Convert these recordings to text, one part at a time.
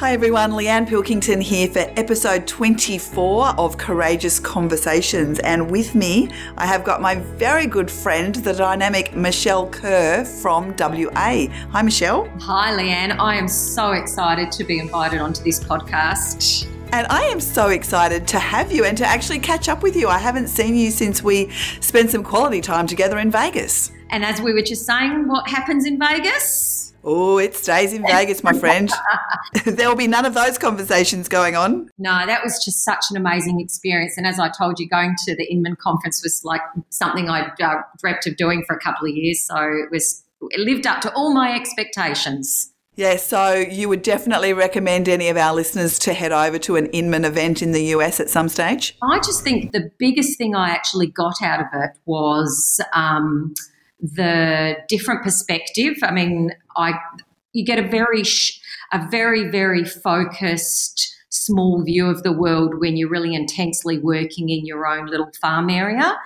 Hi everyone, Leanne Pilkington here for episode 24 of Courageous Conversations. And with me, I have got my very good friend, the dynamic Michelle Kerr from WA. Hi, Michelle. Hi, Leanne. I am so excited to be invited onto this podcast. And I am so excited to have you and to actually catch up with you. I haven't seen you since we spent some quality time together in Vegas. And as we were just saying, what happens in Vegas? Oh, it stays in Vegas, my friend. there will be none of those conversations going on. No, that was just such an amazing experience. And as I told you, going to the Inman conference was like something I uh, dreamt of doing for a couple of years. So it was it lived up to all my expectations. Yeah, so you would definitely recommend any of our listeners to head over to an Inman event in the US at some stage? I just think the biggest thing I actually got out of it was um, the different perspective. I mean, I you get a very a very very focused small view of the world when you're really intensely working in your own little farm area.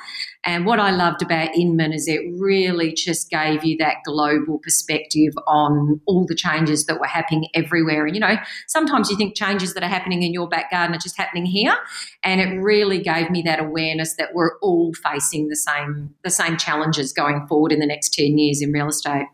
And what I loved about Inman is it really just gave you that global perspective on all the changes that were happening everywhere. And, you know, sometimes you think changes that are happening in your back garden are just happening here. And it really gave me that awareness that we're all facing the same, the same challenges going forward in the next 10 years in real estate.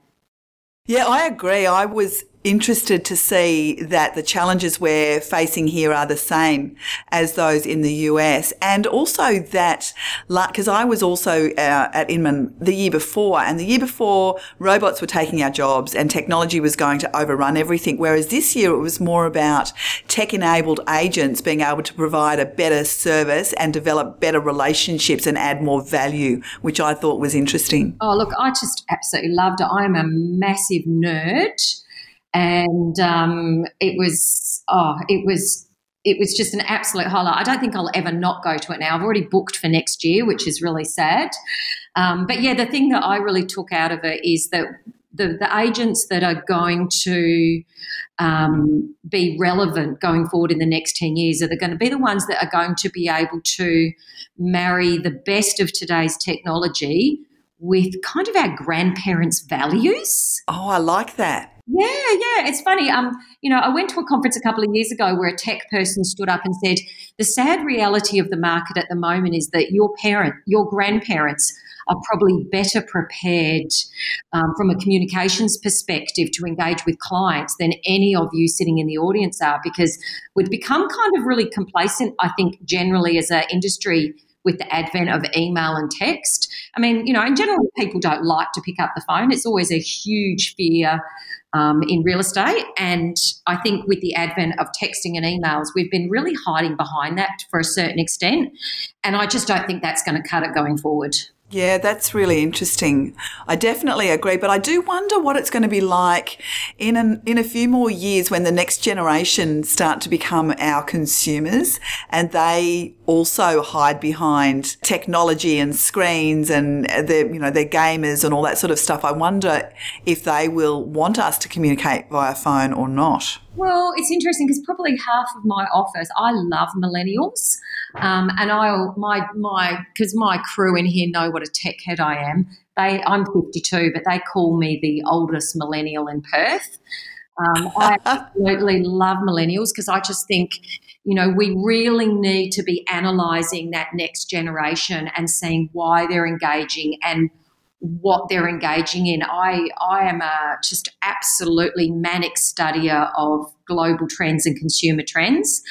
Yeah, I agree. I was interested to see that the challenges we're facing here are the same as those in the US. And also that, because I was also uh, at Inman the year before, and the year before, robots were taking our jobs and technology was going to overrun everything. Whereas this year, it was more about tech enabled agents being able to provide a better service and develop better relationships and add more value, which I thought was interesting. Oh, look, I just absolutely loved it. I am a massive nerd and um, it was oh, it was it was just an absolute highlight. I don't think I'll ever not go to it now. I've already booked for next year, which is really sad. Um, but yeah, the thing that I really took out of it is that the, the agents that are going to um, be relevant going forward in the next 10 years are going to be the ones that are going to be able to marry the best of today's technology with kind of our grandparents' values. Oh, I like that. Yeah, yeah, it's funny. Um, you know, I went to a conference a couple of years ago where a tech person stood up and said, "The sad reality of the market at the moment is that your parent, your grandparents." Are probably better prepared um, from a communications perspective to engage with clients than any of you sitting in the audience are because we've become kind of really complacent, I think, generally as an industry with the advent of email and text. I mean, you know, in general, people don't like to pick up the phone. It's always a huge fear um, in real estate. And I think with the advent of texting and emails, we've been really hiding behind that for a certain extent. And I just don't think that's going to cut it going forward. Yeah, that's really interesting. I definitely agree, but I do wonder what it's going to be like in an, in a few more years when the next generation start to become our consumers and they also hide behind technology and screens and they're, you know, they're gamers and all that sort of stuff. I wonder if they will want us to communicate via phone or not. Well, it's interesting because probably half of my office, I love millennials. Um, and I, my, my, because my crew in here know what a tech head I am. They, I'm 52, but they call me the oldest millennial in Perth. Um, I absolutely love millennials because I just think, you know, we really need to be analysing that next generation and seeing why they're engaging and what they're engaging in. I, I am a just absolutely manic studier of global trends and consumer trends.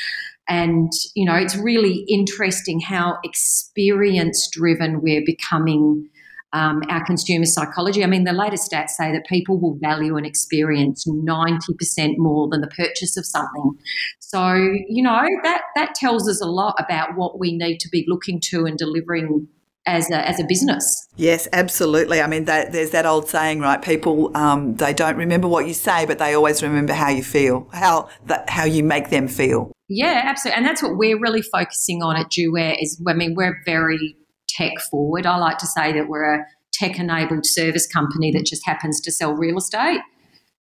And, you know, it's really interesting how experience driven we're becoming. Um, our consumer psychology. I mean, the latest stats say that people will value an experience 90% more than the purchase of something. So, you know, that, that tells us a lot about what we need to be looking to and delivering as a, as a business. Yes, absolutely. I mean, that, there's that old saying, right? People um, they don't remember what you say, but they always remember how you feel, how that how you make them feel. Yeah, absolutely, and that's what we're really focusing on at Duet. Is I mean, we're very tech forward. I like to say that we're a tech enabled service company that just happens to sell real estate,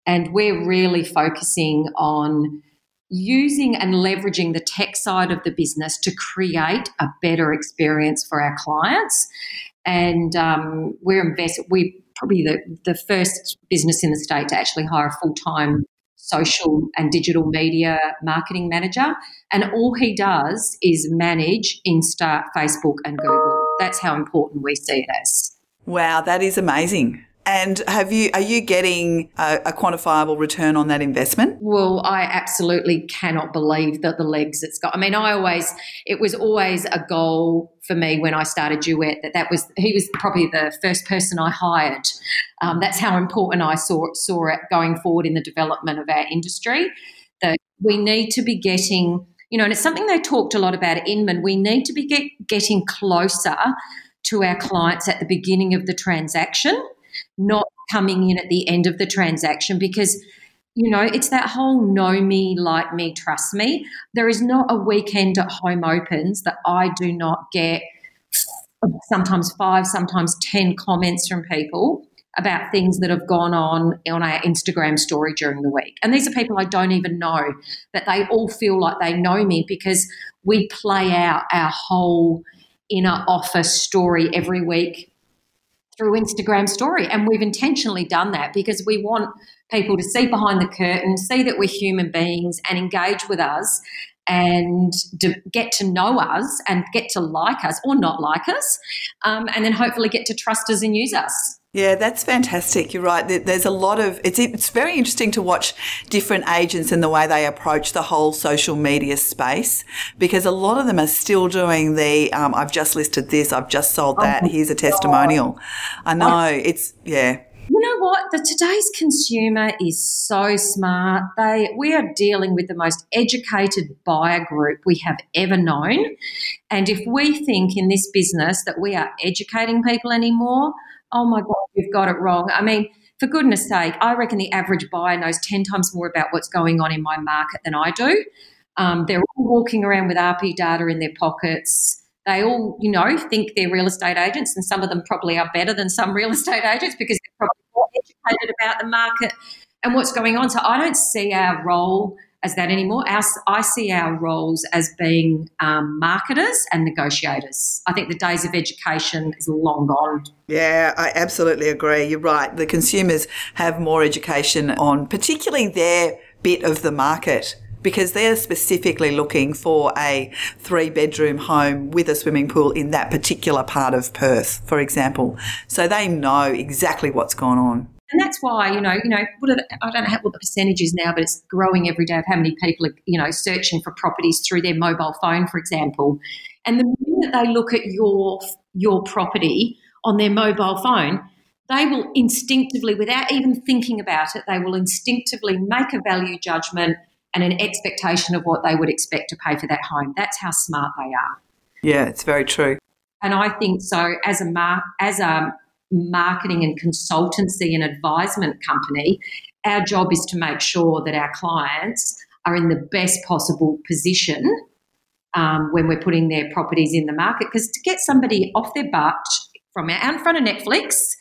and we're really focusing on using and leveraging the tech side of the business to create a better experience for our clients. And um, we're invest. We probably the, the first business in the state to actually hire a full time social and digital media marketing manager. And all he does is manage Insta, Facebook, and Google. That's how important we see it as. Wow, that is amazing. And have you are you getting a, a, quantifiable return on that investment? Well, I absolutely cannot believe that the legs it's got. I mean, I always it was always a goal for me when I started Duet that that was he was probably the first person I hired. Um, that's how important I saw saw it going forward in the development of our industry. That we need to be getting, you know, and it's something they talked a lot about at Inman. We need to be get, getting closer to our clients at the beginning of the transaction not coming in at the end of the transaction because you know it's that whole know me like me trust me there is not a weekend at home opens that i do not get sometimes five sometimes ten comments from people about things that have gone on on our instagram story during the week and these are people i don't even know but they all feel like they know me because we play out our whole inner office story every week through Instagram story. And we've intentionally done that because we want people to see behind the curtain, see that we're human beings and engage with us and to get to know us and get to like us or not like us, um, and then hopefully get to trust us and use us. Yeah, that's fantastic. You're right. There's a lot of it's it's very interesting to watch different agents and the way they approach the whole social media space because a lot of them are still doing the um, I've just listed this, I've just sold that. Oh Here's a testimonial. God. I know it's yeah. You know what? The today's consumer is so smart. They we are dealing with the most educated buyer group we have ever known. And if we think in this business that we are educating people anymore, oh my God, you've got it wrong. I mean, for goodness sake, I reckon the average buyer knows 10 times more about what's going on in my market than I do. Um, they're all walking around with RP data in their pockets. They all, you know, think they're real estate agents, and some of them probably are better than some real estate agents because they're probably more educated about the market and what's going on. So I don't see our role as that anymore. Our, I see our roles as being um, marketers and negotiators. I think the days of education is long gone. Yeah, I absolutely agree. You're right. The consumers have more education on particularly their bit of the market because they're specifically looking for a three bedroom home with a swimming pool in that particular part of Perth, for example. So they know exactly what's gone on. And that's why, you know, you know, what I don't know what the percentage is now, but it's growing every day of how many people are, you know, searching for properties through their mobile phone, for example. And the minute they look at your your property on their mobile phone, they will instinctively, without even thinking about it, they will instinctively make a value judgment and an expectation of what they would expect to pay for that home. That's how smart they are. Yeah, it's very true. And I think so. As a mar- as a marketing and consultancy and advisement company, our job is to make sure that our clients are in the best possible position um, when we're putting their properties in the market. Because to get somebody off their butt from out in front of Netflix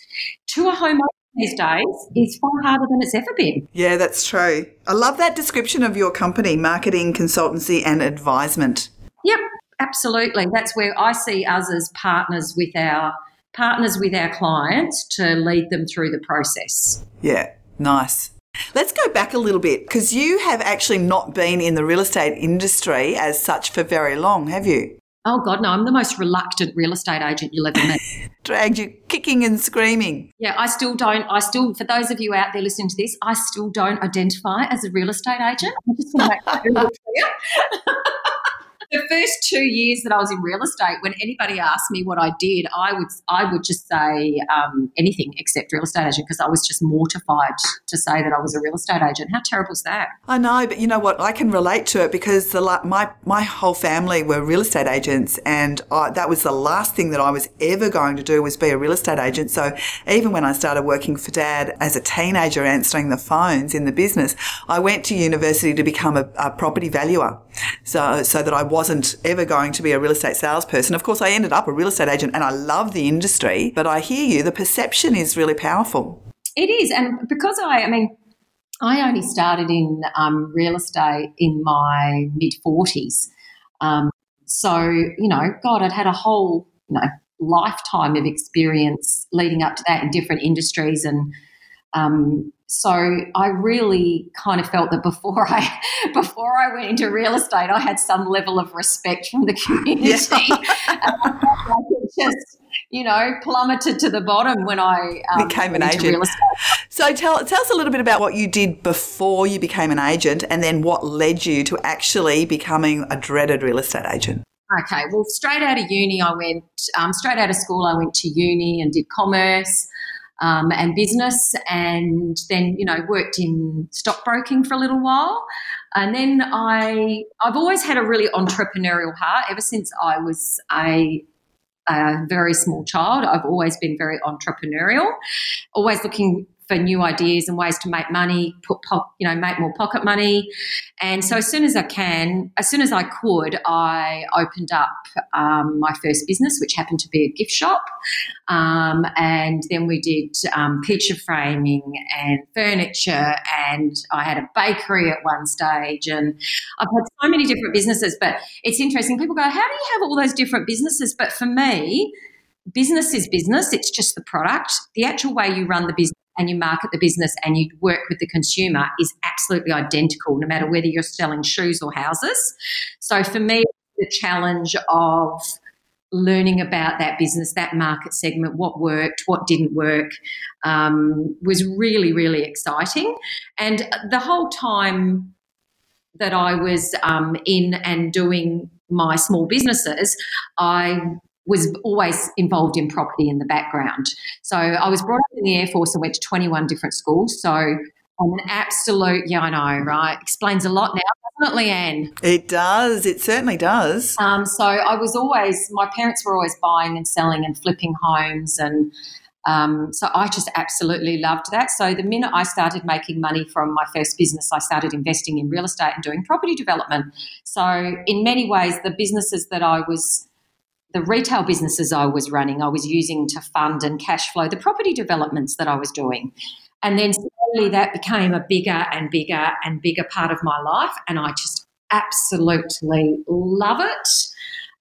to a home these days is far harder than it's ever been. Yeah, that's true. I love that description of your company, marketing, consultancy, and advisement. Yep, absolutely. That's where I see us as partners with our partners with our clients to lead them through the process. Yeah, nice. Let's go back a little bit because you have actually not been in the real estate industry as such for very long, have you? Oh, God, no. I'm the most reluctant real estate agent you'll ever meet. Dragged you kicking and screaming. Yeah, I still don't. I still, for those of you out there listening to this, I still don't identify as a real estate agent. I just want to make that clear. the first two years that I was in real estate, when anybody asked me what I did, I would I would just say um, anything except real estate agent because I was just mortified to say that I was a real estate agent. How terrible is that? I know, but you know what? I can relate to it because the my my whole family were real estate agents, and I, that was the last thing that I was ever going to do was be a real estate agent. So even when I started working for Dad as a teenager, answering the phones in the business, I went to university to become a, a property valuer, so so that I wasn't ever going to be a real estate salesperson. Of course, I ended up a real estate agent and I love the industry, but I hear you, the perception is really powerful. It is. And because I, I mean, I only started in um, real estate in my mid 40s. Um, so, you know, God, I'd had a whole, you know, lifetime of experience leading up to that in different industries and Um, so I really kind of felt that before I before I went into real estate, I had some level of respect from the community. Yeah. I just you know plummeted to the bottom when I um, became an agent. So tell tell us a little bit about what you did before you became an agent, and then what led you to actually becoming a dreaded real estate agent. Okay, well, straight out of uni, I went um, straight out of school. I went to uni and did commerce um, and business, and then you know worked in stockbroking for a little while, and then I I've always had a really entrepreneurial heart ever since I was a a very small child. I've always been very entrepreneurial, always looking for new ideas and ways to make money, put you know, make more pocket money. And so as soon as I can, as soon as I could, I opened up um, my first business, which happened to be a gift shop. Um, and then we did um, picture framing and furniture, and I had a bakery at one stage. And I've had so many different businesses, but it's interesting. People go, "How do you have all those different businesses?" But for me, business is business. It's just the product. The actual way you run the business and you market the business and you work with the consumer is absolutely identical, no matter whether you're selling shoes or houses. So for me, the challenge of learning about that business, that market segment, what worked, what didn't work, um, was really, really exciting. And the whole time that I was um, in and doing my small businesses, I was always involved in property in the background. So I was brought up in the Air Force and went to 21 different schools. So I'm an absolute, yeah, I know, right? Explains a lot now, doesn't it, Leanne? It does. It certainly does. Um, so I was always, my parents were always buying and selling and flipping homes. And um, so I just absolutely loved that. So the minute I started making money from my first business, I started investing in real estate and doing property development. So in many ways, the businesses that I was the retail businesses I was running, I was using to fund and cash flow the property developments that I was doing. And then slowly that became a bigger and bigger and bigger part of my life. And I just absolutely love it.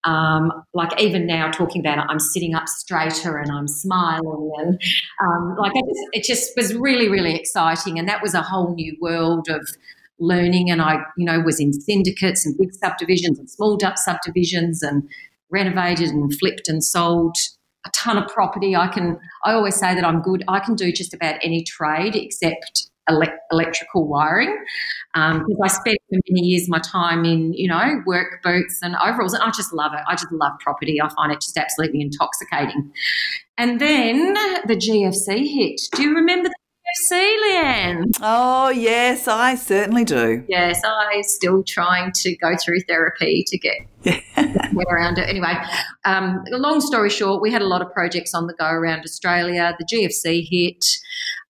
Um, like even now talking about it, I'm sitting up straighter and I'm smiling and um, like it just, it just was really really exciting and that was a whole new world of learning and I you know was in syndicates and big subdivisions and small subdivisions and renovated and flipped and sold a ton of property. I can. I always say that I'm good. I can do just about any trade except ele- electrical wiring because um, I spent for many years my time in you know work boots and overalls, and I just love it. I just love property. I find it just absolutely intoxicating. And then the GFC hit. Do you remember the GFC, Leanne. Oh, yes, I certainly do. Yes, I'm still trying to go through therapy to get around it. Anyway, um, long story short, we had a lot of projects on the go around Australia. The GFC hit.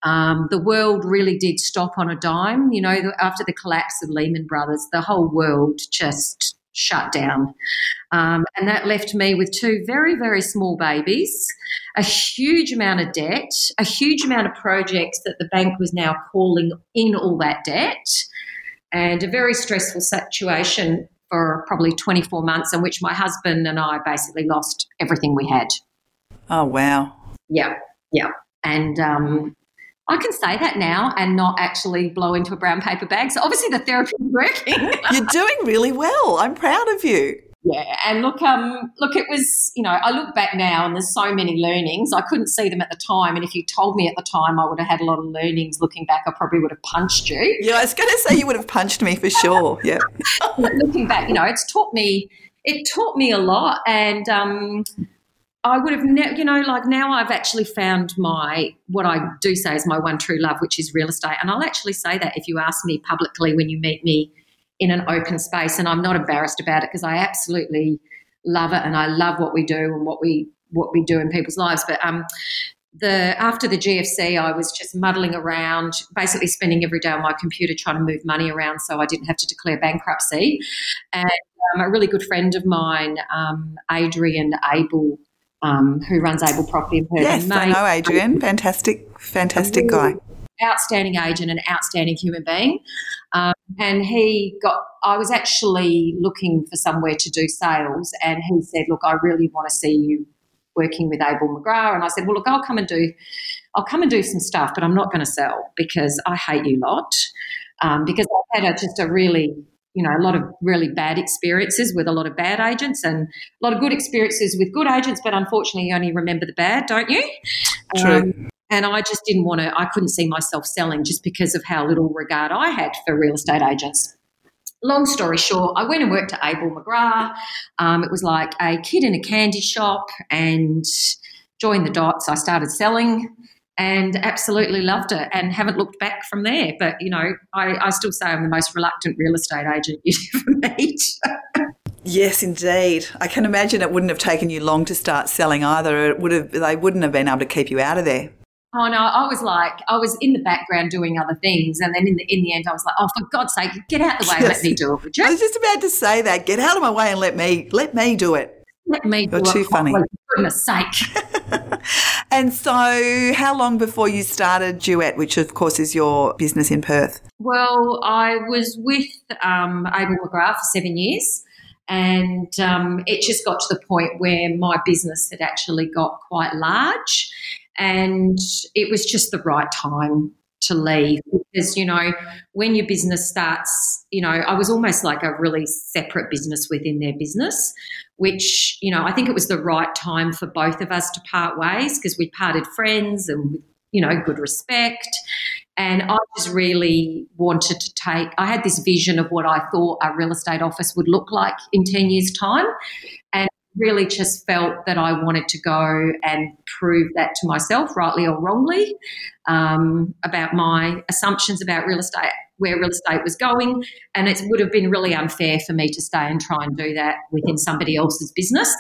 Um, the world really did stop on a dime. You know, after the collapse of Lehman Brothers, the whole world just shut down. Um, and that left me with two very, very small babies, a huge amount of debt, a huge amount of projects that the bank was now calling in all that debt, and a very stressful situation for probably 24 months in which my husband and I basically lost everything we had. Oh, wow. Yeah, yeah. And um, I can say that now and not actually blow into a brown paper bag. So obviously the therapy is working. You're doing really well. I'm proud of you. Yeah, and look, um, look, it was, you know, I look back now and there's so many learnings. I couldn't see them at the time, and if you told me at the time, I would have had a lot of learnings. Looking back, I probably would have punched you. Yeah, I was going to say you would have punched me for sure. Yeah. looking back, you know, it's taught me, it taught me a lot, and um, I would have, ne- you know, like now I've actually found my, what I do say is my one true love, which is real estate. And I'll actually say that if you ask me publicly when you meet me in an open space. And I'm not embarrassed about it because I absolutely love it and I love what we do and what we, what we do in people's lives. But, um, the after the GFC, I was just muddling around, basically spending every day on my computer trying to move money around, so I didn't have to declare bankruptcy. And um, a really good friend of mine, um, Adrian Abel, um, who runs Abel Property in Perth. Yes, I know Adrian. Fantastic, fantastic guy. Outstanding agent and outstanding human being. Um, and he got, I was actually looking for somewhere to do sales, and he said, Look, I really want to see you working with Abel McGrath. And I said, Well, look, I'll come and do. I'll come and do some stuff, but I'm not going to sell because I hate you lot. Um, because I've had a, just a really, you know, a lot of really bad experiences with a lot of bad agents and a lot of good experiences with good agents, but unfortunately, you only remember the bad, don't you? True. Um, and I just didn't want to, I couldn't see myself selling just because of how little regard I had for real estate agents long story short, I went and worked at Abel McGrath. Um, it was like a kid in a candy shop and joined the dots. I started selling and absolutely loved it and haven't looked back from there. But, you know, I, I still say I'm the most reluctant real estate agent you'd ever meet. Yes, indeed. I can imagine it wouldn't have taken you long to start selling either. It would have they wouldn't have been able to keep you out of there. Oh no, I was like, I was in the background doing other things, and then in the in the end, I was like, oh, for God's sake, get out of the way and let me do it, would you? I was just about to say that. Get out of my way and let me let me do it. Let me You're do too it. funny. For goodness sake. And so, how long before you started Duet, which of course is your business in Perth? Well, I was with um, Abel McGrath for seven years, and um, it just got to the point where my business had actually got quite large, and it was just the right time to leave because you know when your business starts you know i was almost like a really separate business within their business which you know i think it was the right time for both of us to part ways because we parted friends and you know good respect and I just really wanted to take, I had this vision of what I thought a real estate office would look like in 10 years' time. And really just felt that I wanted to go and prove that to myself, rightly or wrongly, um, about my assumptions about real estate, where real estate was going. And it would have been really unfair for me to stay and try and do that within somebody else's business.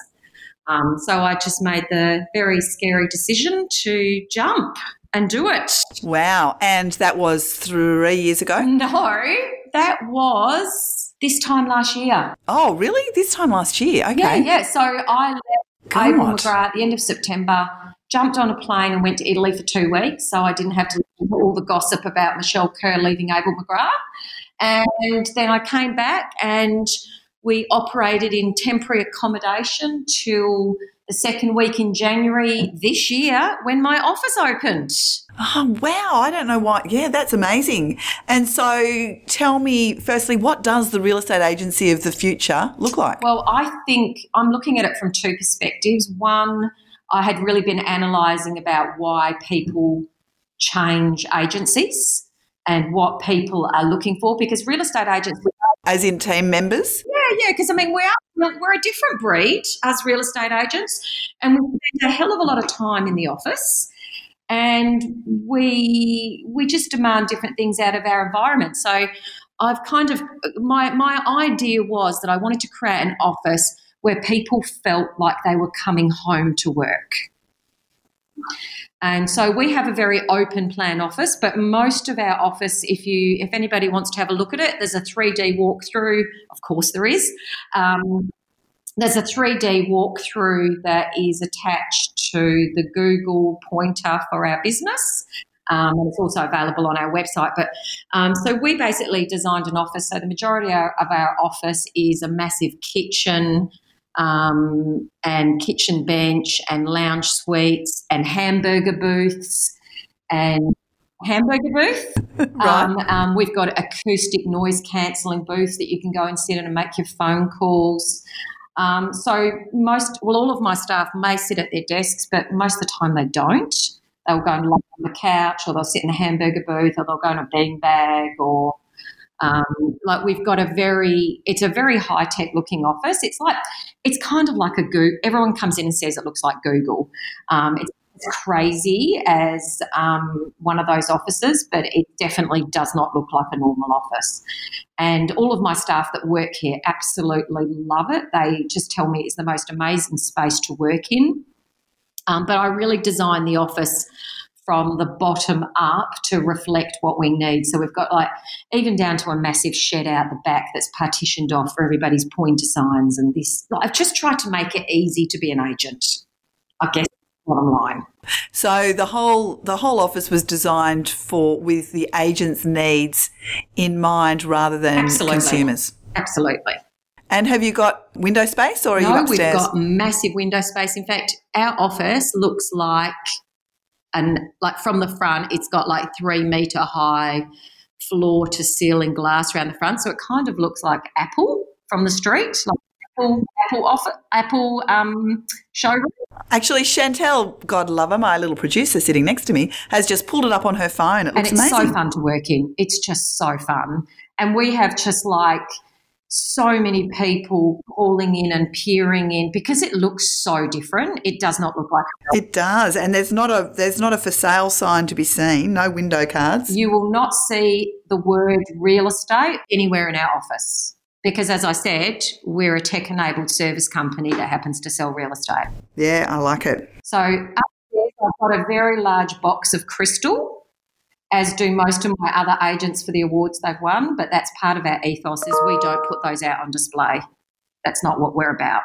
Um, so I just made the very scary decision to jump and do it. Wow. And that was three years ago? No, that was this time last year. Oh, really? This time last year? Okay. Yeah, yeah. So I left God. Abel McGrath at the end of September, jumped on a plane and went to Italy for two weeks. So I didn't have to listen to all the gossip about Michelle Kerr leaving Abel McGrath. And then I came back and we operated in temporary accommodation till the second week in January this year when my office opened. Oh, wow. I don't know why. Yeah, that's amazing. And so tell me, firstly, what does the real estate agency of the future look like? Well, I think I'm looking at it from two perspectives. One, I had really been analysing about why people change agencies and what people are looking for because real estate agents As in team members? Yeah because i mean we are we're a different breed as real estate agents and we spend a hell of a lot of time in the office and we we just demand different things out of our environment. So i've kind of my my idea was that i wanted to create an office where people felt like they were coming home to work and so we have a very open plan office, but most of our office, if you if anybody wants to have a look at it, there's a 3D walkthrough. Of course, there is. Um, there's a 3D walkthrough that is attached to the Google pointer for our business. Um, and it's also available on our website. But um, so we basically designed an office. So the majority of our office is a massive kitchen, um, and kitchen bench and lounge suites and hamburger booths and hamburger booth. Right. Um, um, we've got acoustic noise cancelling booths that you can go and sit in and make your phone calls. Um, so most, well, all of my staff may sit at their desks, but most of the time they don't. They'll go and lie on the couch, or they'll sit in a hamburger booth, or they'll go in a beanbag, or um, like we've got a very, it's a very high tech looking office. It's like, it's kind of like a Google. Everyone comes in and says it looks like Google. Um, it's, crazy as um, one of those offices, but it definitely does not look like a normal office. And all of my staff that work here absolutely love it. They just tell me it's the most amazing space to work in. Um, but I really designed the office from the bottom up to reflect what we need. So we've got like even down to a massive shed out the back that's partitioned off for everybody's pointer signs and this. I've just tried to make it easy to be an agent. I guess bottom line. So the whole the whole office was designed for with the agent's needs in mind rather than Absolutely. consumers. Absolutely. And have you got window space or are you no, we've got massive window space. In fact, our office looks like and like from the front, it's got like three meter high floor to ceiling glass around the front. So it kind of looks like Apple from the street, like Apple Apple off, Apple um, showroom. Actually, Chantel, God love her, my little producer sitting next to me, has just pulled it up on her phone. It and looks it's amazing. so fun to work in. It's just so fun, and we have just like so many people calling in and peering in because it looks so different. It does not look like a It does, and there's not a there's not a for sale sign to be seen. No window cards. You will not see the word real estate anywhere in our office because, as I said, we're a tech enabled service company that happens to sell real estate. Yeah, I like it. So, upstairs, I've got a very large box of crystal, as do most of my other agents for the awards they've won. But that's part of our ethos is we don't put those out on display. That's not what we're about.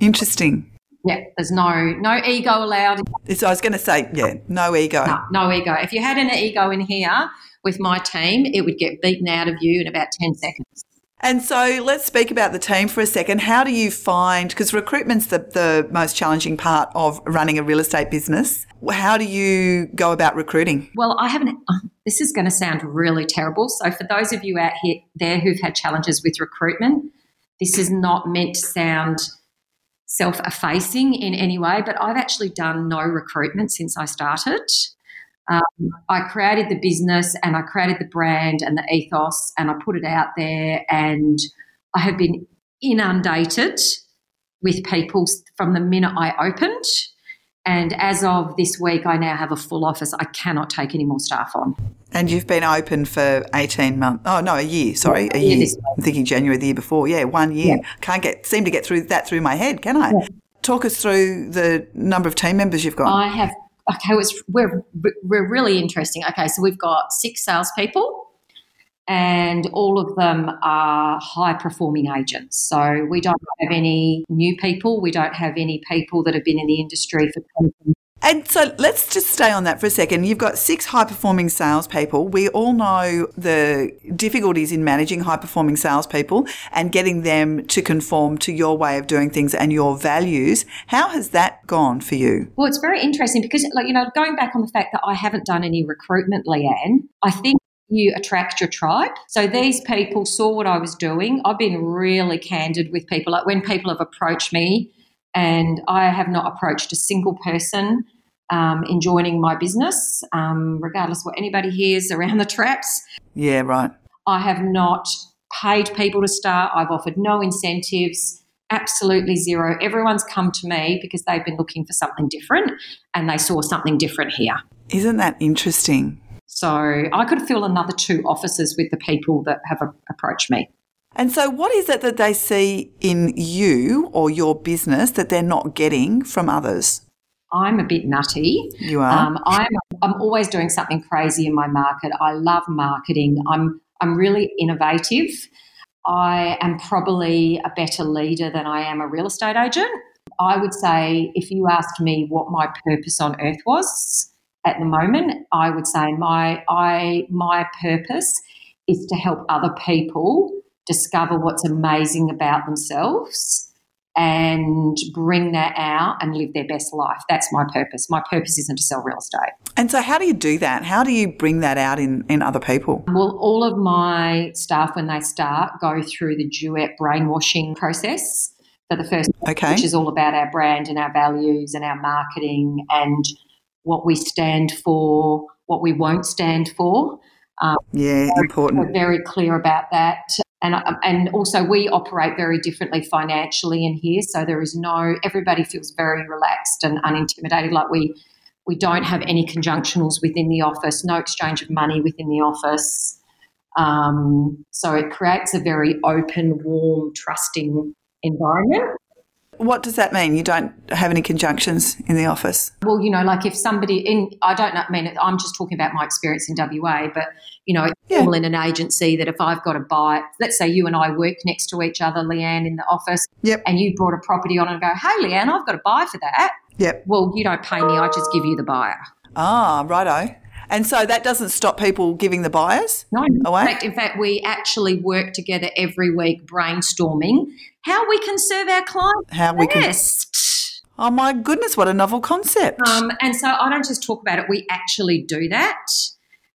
Interesting. Yeah, there's no no ego allowed. So I was going to say, yeah, no ego. No, no ego. If you had an ego in here with my team, it would get beaten out of you in about 10 seconds. And so let's speak about the team for a second. How do you find, because recruitment's the, the most challenging part of running a real estate business. How do you go about recruiting? Well, I haven't, this is going to sound really terrible. So, for those of you out here there who've had challenges with recruitment, this is not meant to sound self effacing in any way, but I've actually done no recruitment since I started. Um, I created the business and I created the brand and the ethos and I put it out there, and I have been inundated with people from the minute I opened. And as of this week, I now have a full office. I cannot take any more staff on. And you've been open for 18 months. Oh, no, a year. Sorry, a Yeah, year. this- I'm thinking January the year before. Yeah, one year. Yeah. Can't get, seem to get through that through my head, can I? Talk us through the number of team members you've got. I have okay. We're we're really interesting. Okay, so we've got six salespeople, and all of them are high performing agents. So we don't have any new people. We don't have any people that have been in the industry for 20 And so let's just stay on that for a second. You've got six high performing salespeople. We all know the difficulties in managing high performing salespeople and getting them to conform to your way of doing things and your values. How has that gone for you? Well, it's very interesting because, like, you know, going back on the fact that I haven't done any recruitment, Leanne, I think you attract your tribe. So these people saw what I was doing. I've been really candid with people. Like when people have approached me, and I have not approached a single person um, in joining my business, um, regardless what anybody hears around the traps. Yeah, right. I have not paid people to start. I've offered no incentives, absolutely zero. Everyone's come to me because they've been looking for something different and they saw something different here. Isn't that interesting? So I could fill another two offices with the people that have approached me. And so, what is it that they see in you or your business that they're not getting from others? I'm a bit nutty. You are. Um, I'm I'm always doing something crazy in my market. I love marketing. I'm I'm really innovative. I am probably a better leader than I am a real estate agent. I would say if you asked me what my purpose on earth was at the moment, I would say my I my purpose is to help other people discover what's amazing about themselves and bring that out and live their best life. That's my purpose. My purpose isn't to sell real estate. and so, how do you do that? How do you bring that out in, in other people? Well, all of my staff, when they start, go through the duet brainwashing process for the first, Okay. which is all about our brand and our values and our marketing and what we stand for, what we won't stand for. Um, yeah, We're important. very clear about that. And, and also, we operate very differently financially in here. So there is no, everybody feels very relaxed and unintimidated. Like we, we don't have any conjunctionals within the office, no exchange of money within the office. Um, so it creates a very open, warm, trusting environment. What does that mean? You don't have any conjunctions in the office? Well, you know, like if somebody in, I don't know, I mean, I'm just talking about my experience in WA, but, you know, it's Yeah. normal in an agency that if I've got a buy, let's say you and I work next to each other, Leanne, in the office, Yep. and you brought a property on and go, hey, Leanne, I've got a buy for that. Yep. Well, you don't pay me, I just give you the buyer. Ah, righto. And so that doesn't stop people giving the buyers No, in away? fact, in fact, we actually work together every week brainstorming how we can serve our clients How we can. best. Oh my goodness, what a novel concept. Um, and so I don't just talk about it, we actually do that.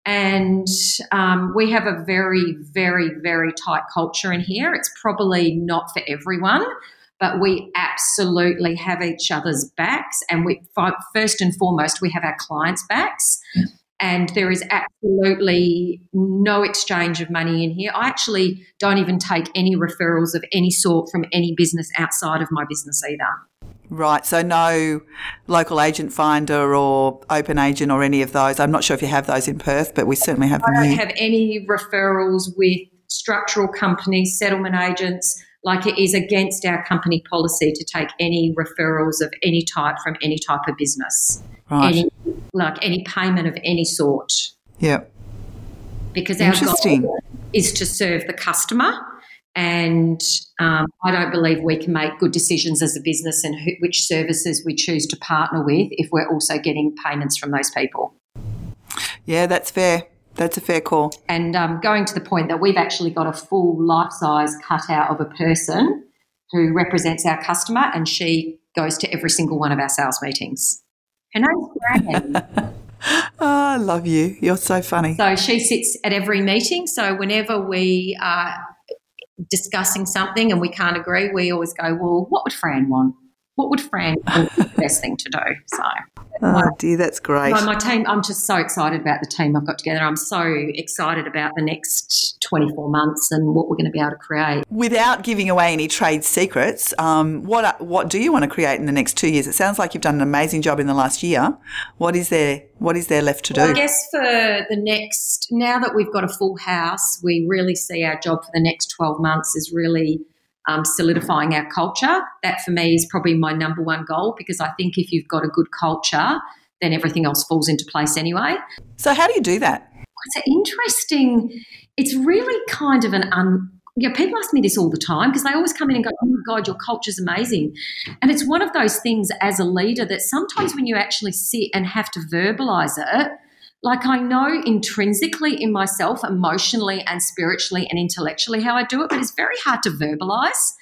And um, we have a very, very, very tight culture in here. It's probably not for everyone, but we absolutely have each other's backs. And we, first and foremost, we have our clients' backs. And there is absolutely no exchange of money in here. I actually don't even take any referrals of any sort from any business outside of my business either. Right. So no local agent finder or open agent or any of those. I'm not sure if you have those in Perth, but we certainly have I don't here. have any referrals with structural companies, settlement agents. Like it is against our company policy to take any referrals of any type from any type of business. Right. Any, like any payment of any sort. yeah. Because our goal is to serve the customer and um, I don't believe we can make good decisions as a business and who, which services we choose to partner with if we're also getting payments from those people. Yeah, that's fair. That's a fair call. And um, going to the point that we've actually got a full life size cutout of a person who represents our customer, and she goes to every single one of our sales meetings. Her name's Fran. Oh, I love you. You're so funny. so she sits at every meeting. So whenever we are discussing something and we can't agree, we always go, Well, what would Fran want? What would Fran think the best thing to do? So Oh, dear, that's great. No, my team, I'm just so excited about the team I've got together. I'm so excited about the next 24 months and what we're going to be able to create. Without giving away any trade secrets, um, what what do you want to create in the next two years? It sounds like you've done an amazing job in the last year. What is there? What is there left to do? Well, I guess for the next, now that we've got a full house, we really see our job for the next 12 months is really um, solidifying our culture. That for me is probably my number one goal because I think if you've got a good culture, then everything else falls into place anyway. so, how do you do that? It's an interesting, it's really kind of an un, yeah, people ask me this all the time because they always come in and go, Oh my God, your culture's amazing. And it's one of those things as a leader that sometimes when you actually sit and have to verbalize it, like I know intrinsically in myself, emotionally and spiritually and intellectually how I do it, but it's very hard to verbalize.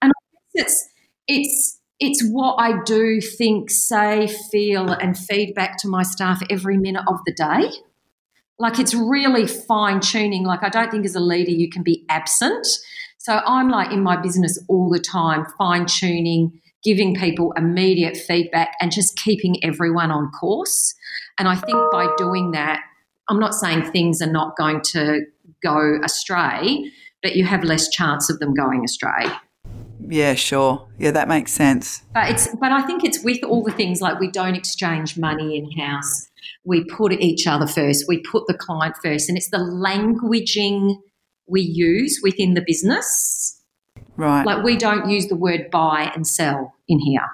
And it's it's it's what I do, think, say, feel, and feed back to my staff every minute of the day. Like it's really fine tuning. Like I don't think as a leader you can be absent. So I'm like in my business all the time, fine tuning, giving people immediate feedback and just keeping everyone on course. And I think by doing that, I'm not saying things are not going to go astray, but you have less chance of them going astray. Yeah, sure. Yeah, that makes sense. But it's but I think it's with all the things like we don't exchange money in house. We put each other first. We put the client first, and it's the languaging we use within the business. Right. Like we don't use the word buy and sell in here.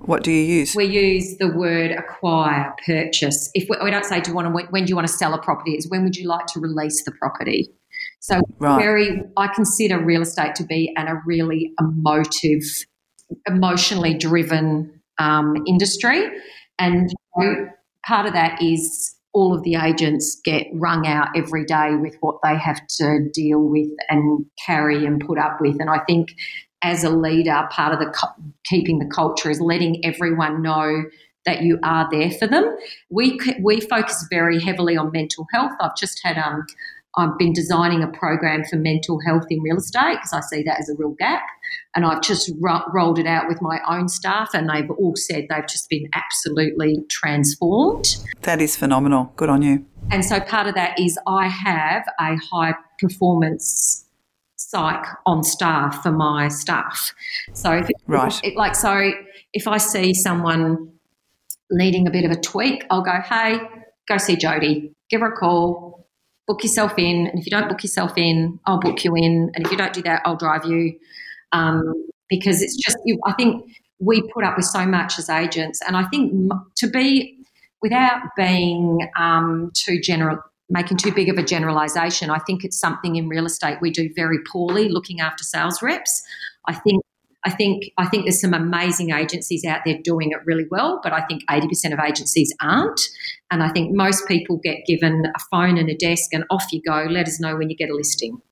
What do you use? We use the word acquire, purchase. If we, we don't say, "Do you want to? When do you want to sell a property?" It's when would you like to release the property. So Right. very, I consider real estate to be an, a really emotive, emotionally driven um, industry, and part of that is all of the agents get wrung out every day with what they have to deal with and carry and put up with, and I think as a leader, part of the keeping the culture is letting everyone know that you are there for them. We we focus very heavily on mental health. I've just had um, I've been designing a program for mental health in real estate because I see that as a real gap, and I've just ro- rolled it out with my own staff, and they've all said they've just been absolutely transformed. That is phenomenal. Good on you. And so part of that is I have a high performance psych on staff for my staff. So if it, Right. it, like so if I see someone needing a bit of a tweak, I'll go, hey, go see Jody, give her a call, book yourself in, and if you don't book yourself in, I'll book you in, and if you don't do that, I'll drive you, um, because it's just you, I think we put up with so much as agents, and I think to be without being um, too general. Making too big of a generalization, I think it's something in real estate we do very poorly looking after sales reps. I think I think I think there's some amazing agencies out there doing it really well, but I think 80% of agencies aren't. And I think most people get given a phone and a desk and off you go. Let us know when you get a listing.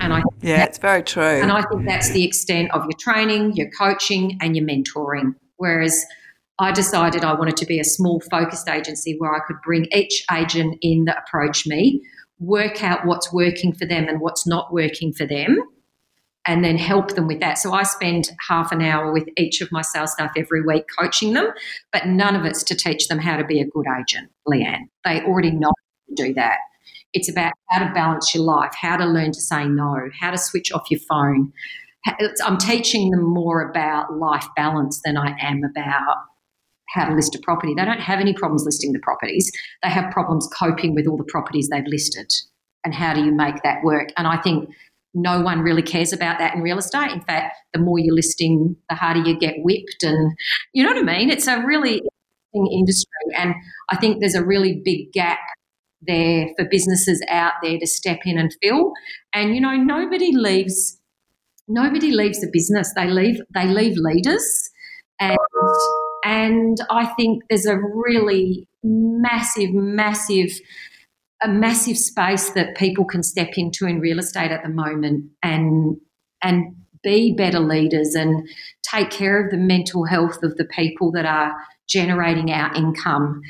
And I Yeah, it's very true. and I think that's the extent of your training, your coaching, and your mentoring. Whereas I decided I wanted to be a small focused agency where I could bring each agent in that approached me, work out what's working for them and what's not working for them, and then help them with that. So I spend half an hour with each of my sales staff every week coaching them, but none of it's to teach them how to be a good agent, Leanne. They already know how to do that. It's about how to balance your life, how to learn to say no, how to switch off your phone. I'm teaching them more about life balance than I am about how to list a property. They don't have any problems listing the properties. They have problems coping with all the properties they've listed. And how do you make that work? And I think no one really cares about that in real estate. In fact, the more you're listing, the harder you get whipped. And you know what I mean? It's a really interesting industry. And I think there's a really big gap there for businesses out there to step in and fill. And, you know, nobody leaves. Nobody leaves the business. They leave. They leave leaders, and and I think there's a really massive, massive a massive space that people can step into in real estate at the moment and and be better leaders and take care of the mental health of the people that are generating our income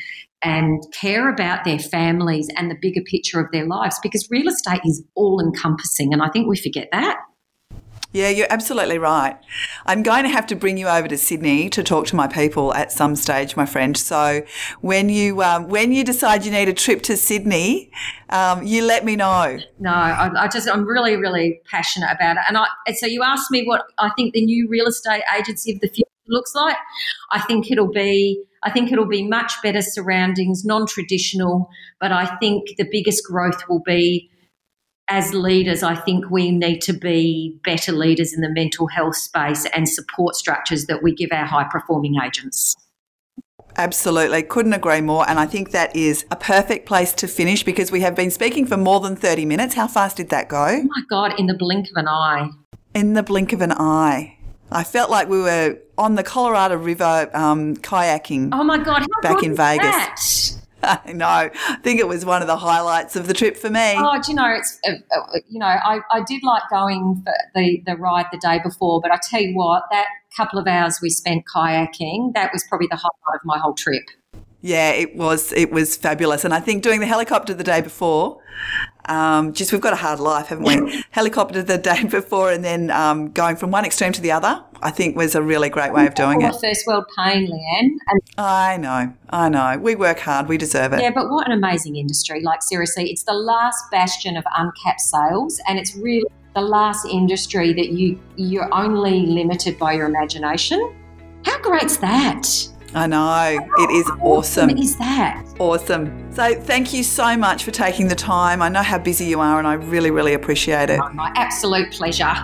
and care about their families and the bigger picture of their lives because real estate is all encompassing and I think we forget that. Yeah, you're absolutely right. I'm going to have to bring you over to Sydney to talk to my people at some stage, my friend. So when you um, when you decide you need a trip to Sydney, um, you let me know. No, I, I, just I'm really really passionate about it. And I and so you asked me what I think the new real estate agency of the future looks like. I think it'll be I think it'll be much better surroundings, non-traditional, but I think the biggest growth will be as leaders, I think we need to be better leaders in the mental health space and support structures that we give our high performing agents. Absolutely. Couldn't agree more. And I think that is a perfect place to finish because we have been speaking for more than 30 minutes. How fast did that go? Oh my God, in the blink of an eye. In the blink of an eye. I felt like we were on the Colorado River um, kayaking. Oh my God, back in Vegas. That? I know. I think it was one of the highlights of the trip for me. Oh, do you know, it's uh, uh, you know, I, I did like going for the the ride the day before, but I tell you what, that couple of hours we spent kayaking, that was probably the highlight of my whole trip. Yeah, it was. It was fabulous, and I think doing the helicopter the day before. Um, just we've got a hard life, haven't we? helicopter the day before, and then um, going from one extreme to the other. I think was a really great way of doing it. First world pain, Leanne. And I know, I know. We work hard, we deserve it. Yeah, but what an amazing industry! Like seriously, it's the last bastion of uncapped sales, and it's really the last industry that you you're only limited by your imagination. How great's that? I know. It is awesome. What is that? Awesome. So thank you so much for taking the time. I know how busy you are and I really, really appreciate it. My absolute pleasure.